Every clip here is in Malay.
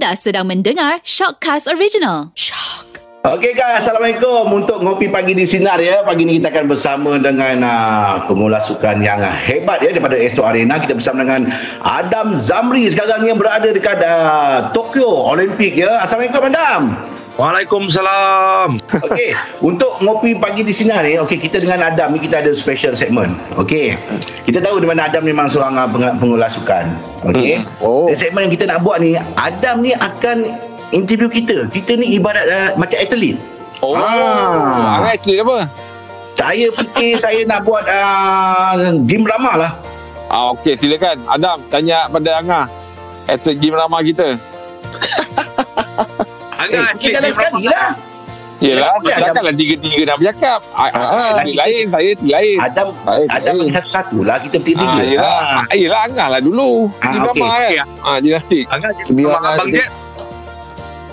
Anda sedang mendengar Shockcast Original. Shock. Okey guys, Assalamualaikum untuk ngopi pagi di Sinar ya. Pagi ni kita akan bersama dengan uh, pengulas sukan yang hebat ya daripada Esto Arena. Kita bersama dengan Adam Zamri sekarang yang berada dekat uh, Tokyo Olimpik ya. Assalamualaikum Adam. Waalaikumsalam. Okey, untuk ngopi pagi di Sinar ni, okey kita dengan Adam ni kita ada special segment. Okey. Kita tahu di mana Adam memang seorang peng- pengulas sukan. Okey. Oh. Dan segmen yang kita nak buat ni, Adam ni akan interview kita. Kita ni ibarat uh, macam atlet. Oh, Ah. ah. atlet apa? Saya fikir saya nak buat uh, gym ramah lah. Ah, okey, silakan. Adam, tanya pada Angah. Atlet gym ramah kita. Eh, kita jalan sekali lah. Yelah, Ya, silakan lah tiga-tiga nak bercakap. Ah, Ah, atlet kita- lain, saya atlet lain. Adam, Baik, Adam baik. bagi satu-satu lah. Kita bertiga-tiga. Ah, yelah, Ah. ah, yelah Angah lah dulu. Ah, gym okey. ramah kan. Ah, gimnastik. Angah Biar abang, abang ada- Jet.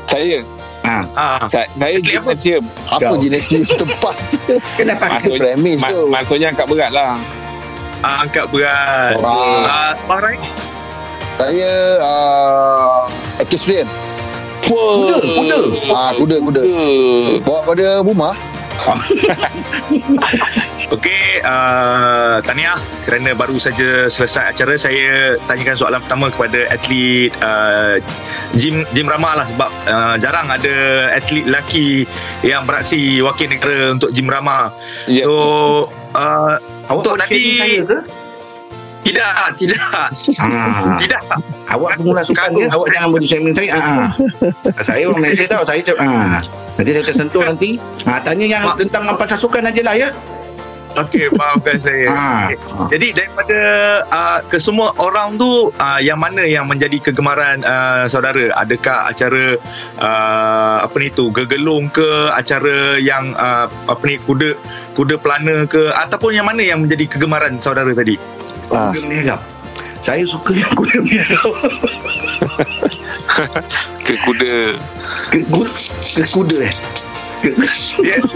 Saya, Ah. Ah. saya, saya Atlet apa? gymnasium. Apa Kau. jenis tempat Kenapa? Maksudnya, premis tu? maksudnya angkat berat lah. Ah, angkat berat. Ah. Ah, Rai. Saya uh, equestrian Kuda, kuda. Ah, kuda, kuda. Bawa pada rumah Okey, uh, tahniah kerana baru saja selesai acara. Saya tanyakan soalan pertama kepada atlet uh, gym gym ramah lah sebab uh, jarang ada atlet lelaki yang beraksi wakil negara untuk gym ramah. Ya. So, uh, Awak Untuk tadi- saya ke? Tidak, tidak, Ah. tidak. Awak pengulas sukan dia, awak jangan beri shaming saya. Ah. saya orang Malaysia tau. Saya cakap, ah. Nanti saya tersentuh nanti. Ah, tanya yang Mak- tentang pasal sukan aja lah ya. Okey, maafkan saya. Ah. Okey. Jadi daripada uh, kesemua orang tu uh, yang mana yang menjadi kegemaran uh, saudara? Adakah acara uh, apa ni tu gegelung ke acara yang uh, apa ni kuda kuda pelana ke ataupun yang mana yang menjadi kegemaran saudara tadi? Ah. Kuda meniarap. Saya suka yang kuda meniarap. Ke kuda. Ke, kuda, ke kuda eh. Ke, Yes.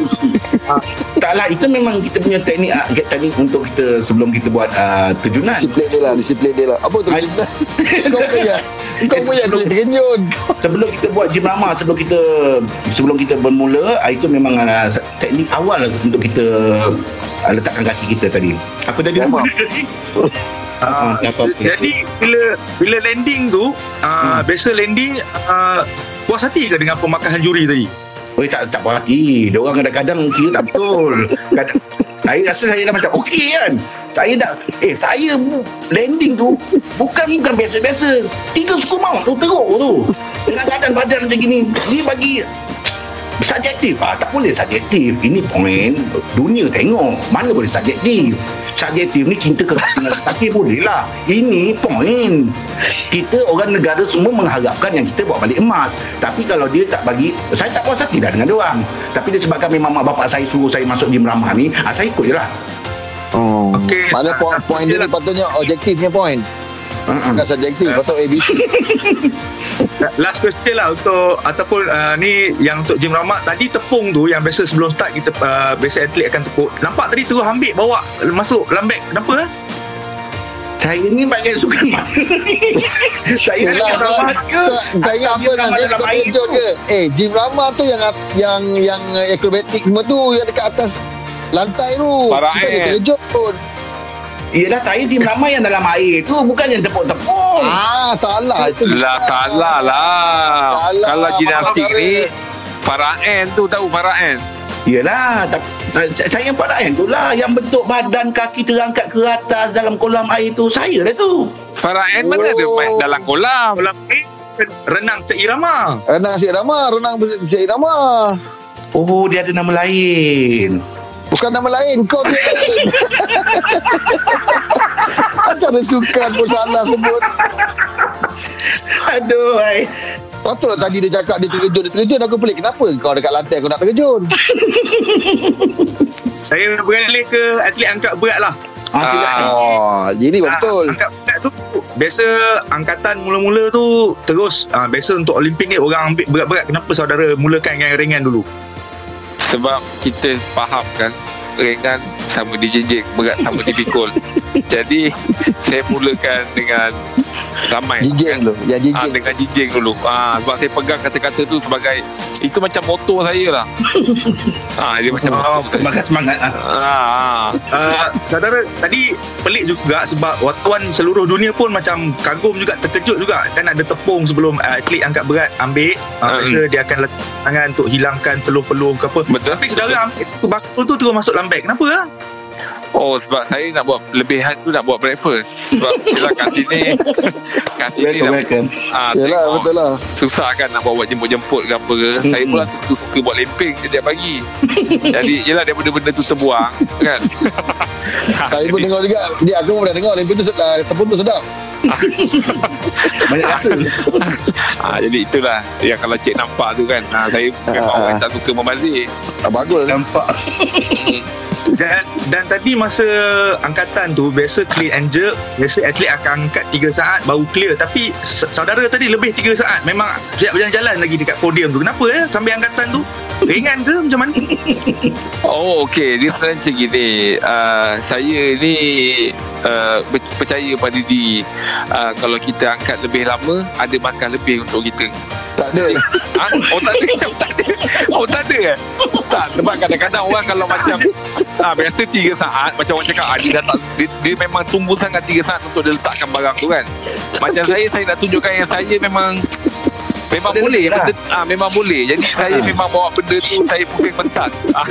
Taklah itu memang kita punya teknik ah, teknik untuk kita sebelum kita buat uh, terjunan. Disiplin dia lah Disiplin dia lah Apa tu Ay- Kau punya Kau punya Sebelum- terkejut sebelum kita buat gym ramah sebelum kita sebelum kita bermula ah, itu memang uh, teknik awal untuk kita uh, letakkan kaki kita tadi apa tadi nama tadi Ah, Ah, apa-apa. jadi bila bila landing tu uh, Hmm. biasa landing uh, puas hati ke dengan pemakahan juri tadi? Oh tak tak puas hati. Dia orang kadang-kadang kira tak betul. Kadang, saya rasa saya dah macam okey kan. Saya dah eh saya landing tu bukan bukan biasa-biasa. Tiga suku maut tu teruk tu. Dengan keadaan badan macam gini. Ni bagi subjektif. Ah tak boleh subjektif. Ini point dunia tengok. Mana boleh subjektif? Subjektif ni cinta ke tapi boleh lah. Ini point kita orang negara semua mengharapkan yang kita bawa balik emas. Tapi kalau dia tak bagi saya tak puas hati dah dengan dia orang. Tapi disebabkan memang mak bapak saya suruh saya masuk gym ramah ni ah, saya ikut je lah. Oh. Okey. Mana point, point dia ni patutnya Objektifnya point uh-uh. Bukan subjektif Patut ABC Last question lah untuk ataupun uh, ni yang untuk gym ramak tadi tepung tu yang biasa sebelum start kita uh, biasa atlet akan tepuk. Nampak tadi terus ambil bawa masuk dalam beg. Kenapa? ah? saya ni bagian sukan mana ni saya ramah kau- ke ingat apa kan Kau terkejut tu. ke Eh gym ramah tu yang Yang Yang akrobatik semua tu Yang dekat atas Lantai tu Parah, Kita eh. dia terkejut pun Yelah saya di ramai yang dalam air tu bukan yang tepuk-tepuk. Ah salah itu Lah salah lah. Salah. Kalau gimnastik ni Farah N tu tahu Farah N. Yelah, saya yang pada tu lah yang bentuk badan kaki terangkat ke atas dalam kolam air tu saya lah tu. Farah N mana ada Oh. main dalam kolam. Kolam air renang seirama. Renang seirama Renang seirama Oh, dia ada nama lain. Bukan nama lain Kau dia lain Acara sukan pun salah sebut Aduh, ai. Patutlah tadi dia cakap dia terkejut Dia terkejut aku pelik Kenapa kau dekat lantai kau nak terkejut Saya beralih ke atlet angkat berat lah. Ah. Oh Ini Ah, betul angkat berat tu biasa angkatan mula-mula tu terus uh, biasa untuk Olimpik ni orang ambil berat-berat. Kenapa saudara mulakan yang ringan dulu? Sebab kita faham kan ringan sama dijinjing berat sama dipikul Jadi saya mulakan dengan ramai Jijing tu. Ya Ah, jijing. dengan jinjing dulu. Ah, sebab saya pegang kata-kata tu sebagai itu macam motor saya lah. Ah, dia macam Oh. Makan semangat ah. Ah, ah. Uh, saudara tadi pelik juga sebab wartawan seluruh dunia pun macam kagum juga terkejut juga kan ada tepung sebelum uh, atlet angkat berat ambil uh, Hmm. dia akan letak tangan untuk hilangkan peluh-peluh ke apa Betul. tapi saudara ambil tu bakul tu terus masuk dalam beg kenapa lah Oh sebab saya nak buat lebihan tu nak buat breakfast Sebab yelah kat sini Kat sini Welcome, nak welcome. ah, Yalah tengok betul lah. Susah kan nak buat jemput-jemput ke apa ke Saya pula suka-suka buat lempeng setiap pagi Jadi yelah daripada benda tu terbuang kan Saya pun dengar juga. Dia aku pun dah dengar. Lempeng tu sedap. Tepung tu sedap. Banyak rasa. ah, Jadi itulah. Yang kalau cik nampak tu kan. Ah, Saya memang Ah, orang ah. tak suka membazir. Ah, bagus. Nampak. dan, dan tadi masa angkatan tu biasa clean and jerk. Biasa atlet akan angkat 3 saat baru clear. Tapi saudara tadi lebih 3 saat. Memang siap berjalan-jalan lagi dekat podium tu. Kenapa ya sambil angkatan tu ringan ke macam mana? Oh okey. Dia sebenarnya macam gini. Uh, Saya ni uh, Percaya pada diri. Uh, Kalau kita angkat lebih lama Ada makan lebih untuk kita. Tak ada. ha? Oh tak ada. Tak ada. Oh tak ada eh? Tak sebab kadang-kadang orang kalau macam ah, Biasa 3 saat Macam orang cakap ah, dia, dah tak, dia, dia memang tunggu sangat 3 saat Untuk dia letakkan barang tu kan. Macam saya Saya nak tunjukkan yang saya memang Memang Boleh boleh lah. benda, ah, Memang boleh Jadi saya memang bawa benda tu Saya pusing mentas Ah.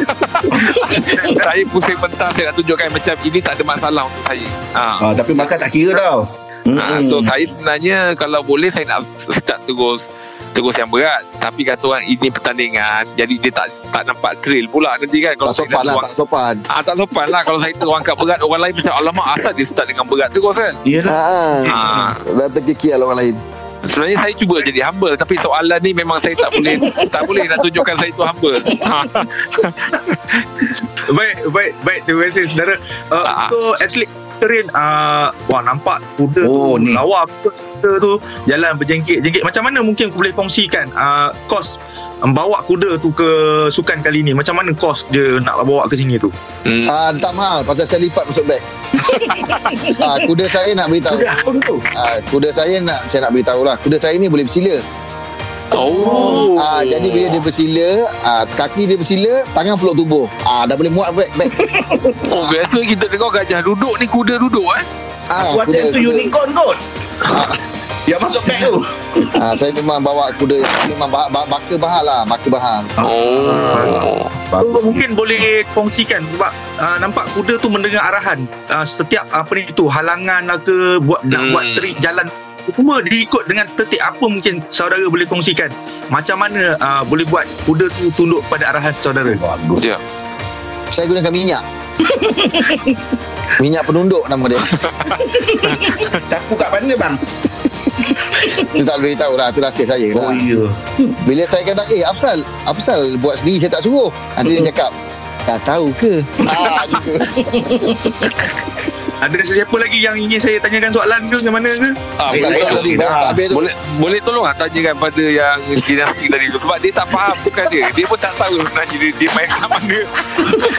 Saya pusing mentas Saya nak tunjukkan macam Ini tak ada masalah untuk saya ah. Ah, tapi makan tak kira tau. Ah, so saya sebenarnya kalau boleh saya nak start terus terus yang berat tapi kata orang ini pertandingan jadi dia tak tak nampak trail pula nanti kan kalau Tak saya sopan lah. tuang- Tak sopan. Ah tak sopan lah kalau saya terus angkat berat orang lain macam alamak asal dia start dengan berat terus kan. Iyalah. Ha. Ah. Dah terkikir lah orang lain. Sebenarnya saya cuba jadi humble tapi soalan ni memang saya tak boleh tak boleh nak tunjukkan saya tu humble. Ha. Baik, baik, baik. Terima kasih saudara. Uh, Ah. untuk atlet veteran, uh, wah nampak kuda Oh, tu ni. lawa kuda tu jalan berjengkit-jengkit. Macam mana mungkin boleh kongsikan uh, kos membawa kuda tu ke sukan kali ni? Macam mana kos dia nak bawa ke sini tu? Hmm. Ah, tak mahal pasal saya lipat masuk beg. ah, kuda saya nak beritahu. Apa tu? Ah, kuda saya nak saya nak beritahu lah. Kuda saya ni boleh bersila. Oh. Ah, jadi bila dia bersila, ah, kaki dia bersila, tangan peluk tubuh. Ah, dah boleh muat beg. beg. Oh biasa kita dengar gajah duduk ni kuda duduk eh. Ah, Aku rasa tu unicorn kot. Yang masuk beg tu. Ah, saya memang bawa kuda memang ba- ba- baka bahal lah, baka bahal. Oh. So, mungkin boleh kongsikan sebab uh, nampak kuda tu mendengar arahan uh, setiap apa ni tu halangan lah ke buat nak Hmm. buat trik jalan semua diikut dengan tertib apa mungkin saudara boleh kongsikan macam mana uh, boleh buat kuda tu tunduk pada arahan saudara Bagus. Ya. Saya gunakan minyak. minyak penunduk nama dia. Sapu kat mana bang? Itu tak boleh tahu lah. Itu rahsia saya lah. Oh iya. Bila saya kadang, eh Afsal, Afsal buat sendiri saya tak suruh. Nanti dia cakap, tak tahu ke? Ah, gitu. ada sesiapa lagi yang ingin saya tanyakan soalan ke macam mana ke Ah, Eh, boleh, tahu tadi, dah. tak habis tu. boleh boleh tolong tak tanyakan pada yang dinasti tadi tu sebab dia tak faham bukan dia dia pun tak tahu sebenarnya dia, dia main kat mana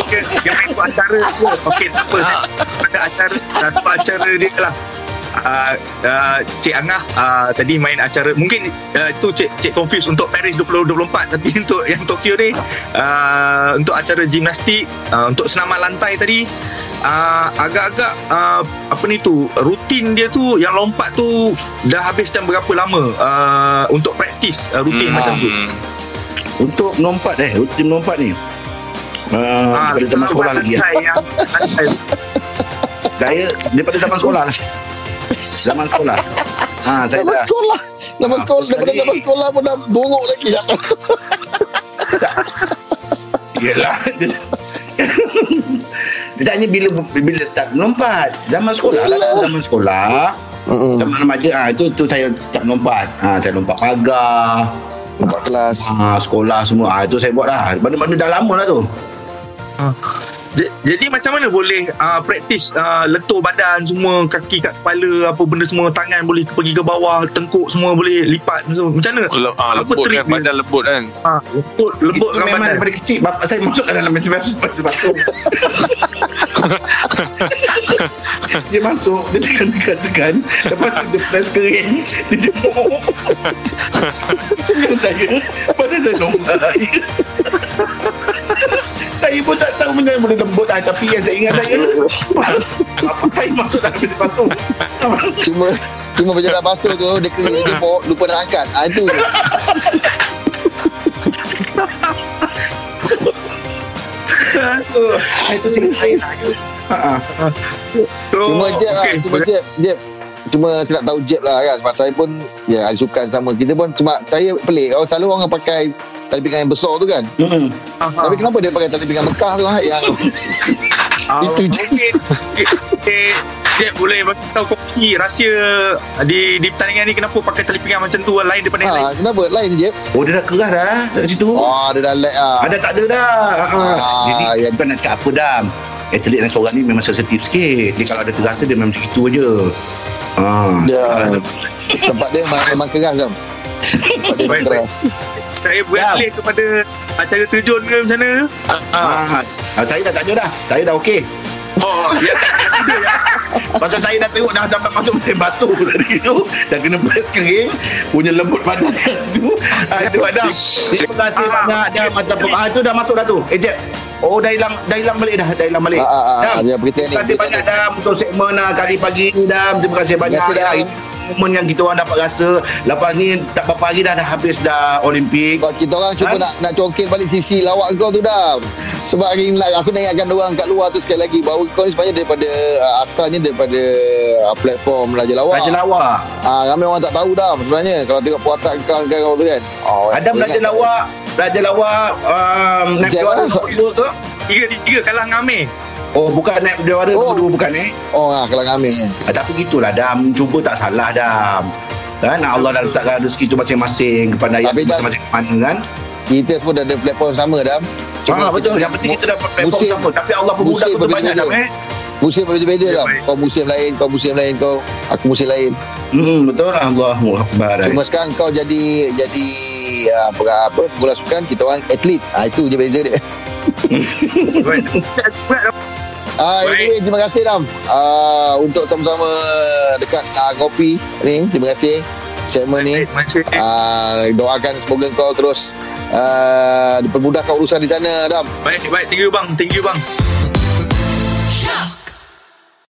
Okey, yang main tu acara tu okey tak apa saya ada acara satu acara dia lah Uh, uh, Cik Angah uh, tadi main acara mungkin uh, itu Cik Cik confuse untuk Paris 2024 tapi untuk yang Tokyo ni uh, untuk acara gimnastik uh, untuk senaman lantai tadi uh, agak-agak uh, apa ni tu rutin dia tu yang lompat tu dah habis dan berapa lama uh, untuk praktis uh, rutin Hmm. macam tu Untuk melompat eh. Untuk melompat ni. Uh, Ah, daripada zaman sekolah lagi. Yang Saya daripada zaman sekolah lah. Zaman sekolah. Ha, saya Zaman dah. sekolah. Zaman Ah, sekolah. Daripada zaman sekolah pun dah buruk lagi. Tak tahu. Yelah. Dia tanya bila bila start melompat. Zaman sekolah lah. Yelah. Zaman sekolah. Mm-mm. Zaman remaja ah itu tu saya start melompat. Ah saya lompat pagar. Buat kelas. Ah sekolah semua. Ah itu saya buat lah. Mana-mana dah lama lah tu. J- Jadi macam mana boleh uh, praktis uh, letup badan semua kaki kat kepala apa benda semua tangan boleh pergi ke bawah tengkuk semua boleh lipat semua. macam mana Le- ah, Apa lembut trik kan dia? badan lembut kan ha, lembut lembut itu kan memang badan daripada kecil bapak saya masukkan dalam sebab sebab tu. Dia masuk Dia tekan-tekan-tekan Lepas tu dia press kering Dia jemur Yang saya Pasal saya air Saya pun tak tahu Benda boleh lembut lah. Tapi yang saya ingat saya Apa saya masuk dalam bilik basuh? Cuma Cuma macam dah basuh tu Dia kering dia jemput Lupa nak angkat. Ah, Itu je. Itu cerita saya Ha, ha. So, Cuma Jeb lah. Cuma Jeb Jeb Cuma saya nak tahu Jeb lah kan Sebab saya pun Ya ahli sukan sama Kita pun cuma Saya pelik Kalau selalu orang pakai Tali pinggang yang besar tu kan Hmm. Aha. Tapi kenapa dia pakai tali pinggang Mekah tu ha? Yang Ah, Itu je. Dia boleh bagi tahu kopi rahsia di di pertandingan ni kenapa pakai tali pinggang macam tu lain daripada yang lain. ha, Kenapa lain Jeb Oh dia dah keras dah Kat situ Oh dia dah lag lah Ada tak ada dah ha. Ah, Jadi ya. bukan nak cakap apa dah Atlet yang seorang ni memang sensitif sikit Dia kalau ada terasa dia memang macam itu je ha. Dia Tempat dia memang, memang keras kan Tempat dia memang Baik, keras Saya beralih kepada acara terjun ke macam mana? Ha. ha. Saya dah tak ada dah Saya dah okey Ya. Pasal saya dah tengok dah sampai masuk mesin basuh tadi tu. Dah kena press kering Punya lembut badan kat situ. Aduh Adam Terima kasih Ah. banyak Adam Ataupun ah, Itu dah masuk dah tu. Eh Jeb. Oh dah hilang Dah hilang balik dah Dah hilang balik. Ah, ah, ah, Dam, dia Terima kasih banyak. Dam Untuk segmen ah, kali pagi ni Dam Terima kasih banyak kasih, Dam. Momen yang kita orang dapat rasa Lepas ni Tak berapa hari dah Dah habis dah Olimpik Sebab kita orang cuba Ha? nak nak congkel balik sisi lawak kau tu dah. Sebab hari ni lah, aku nak ingatkan orang kat luar tu sekali lagi bahawa kau ni sebenarnya daripada uh, asalnya daripada uh, platform Raja Lawak. Raja Lawak Ah, ramai orang tak tahu dah sebenarnya kalau tengok puatan kau kau tu kan. Oh, Adam ingat Raja? Lawak Raja Lawak um, Naik Jeb juara lah, so- ke Tiga, tiga kalah dengan Amir. Oh bukan naik juara Oh. dua bukan eh Oh, ah, kalau kami. Ah, Tapi gitulah Dam Cuba tak salah Dam Kan Allah dah letakkan rezeki tu masing-masing Kepada ayat Tapi, Dam- masing-masing mana kan Kita semua dah ada platform sama dah. Ah, betul Yang penting kita dapat platform musim- sama Tapi Allah pun mudah musim betul banyak. Dam eh Musim berbeza-beza dah. baik. Kau musim lain, kau musim lain, kau aku musim lain. hmm, Betul Allahu Akbar Cuma sekarang kau jadi jadi uh, apa apa bola sukan kita orang atlet. Ah itu je beza dia. Baik. Ah, Baik. anyway, terima kasih Dam. Ah, untuk sama-sama dekat ah, kopi ni, terima kasih segmen ni. Ah, doakan semoga kau terus ah, dipermudahkan urusan di sana Dam. Baik, baik. Thank you bang. Thank you bang.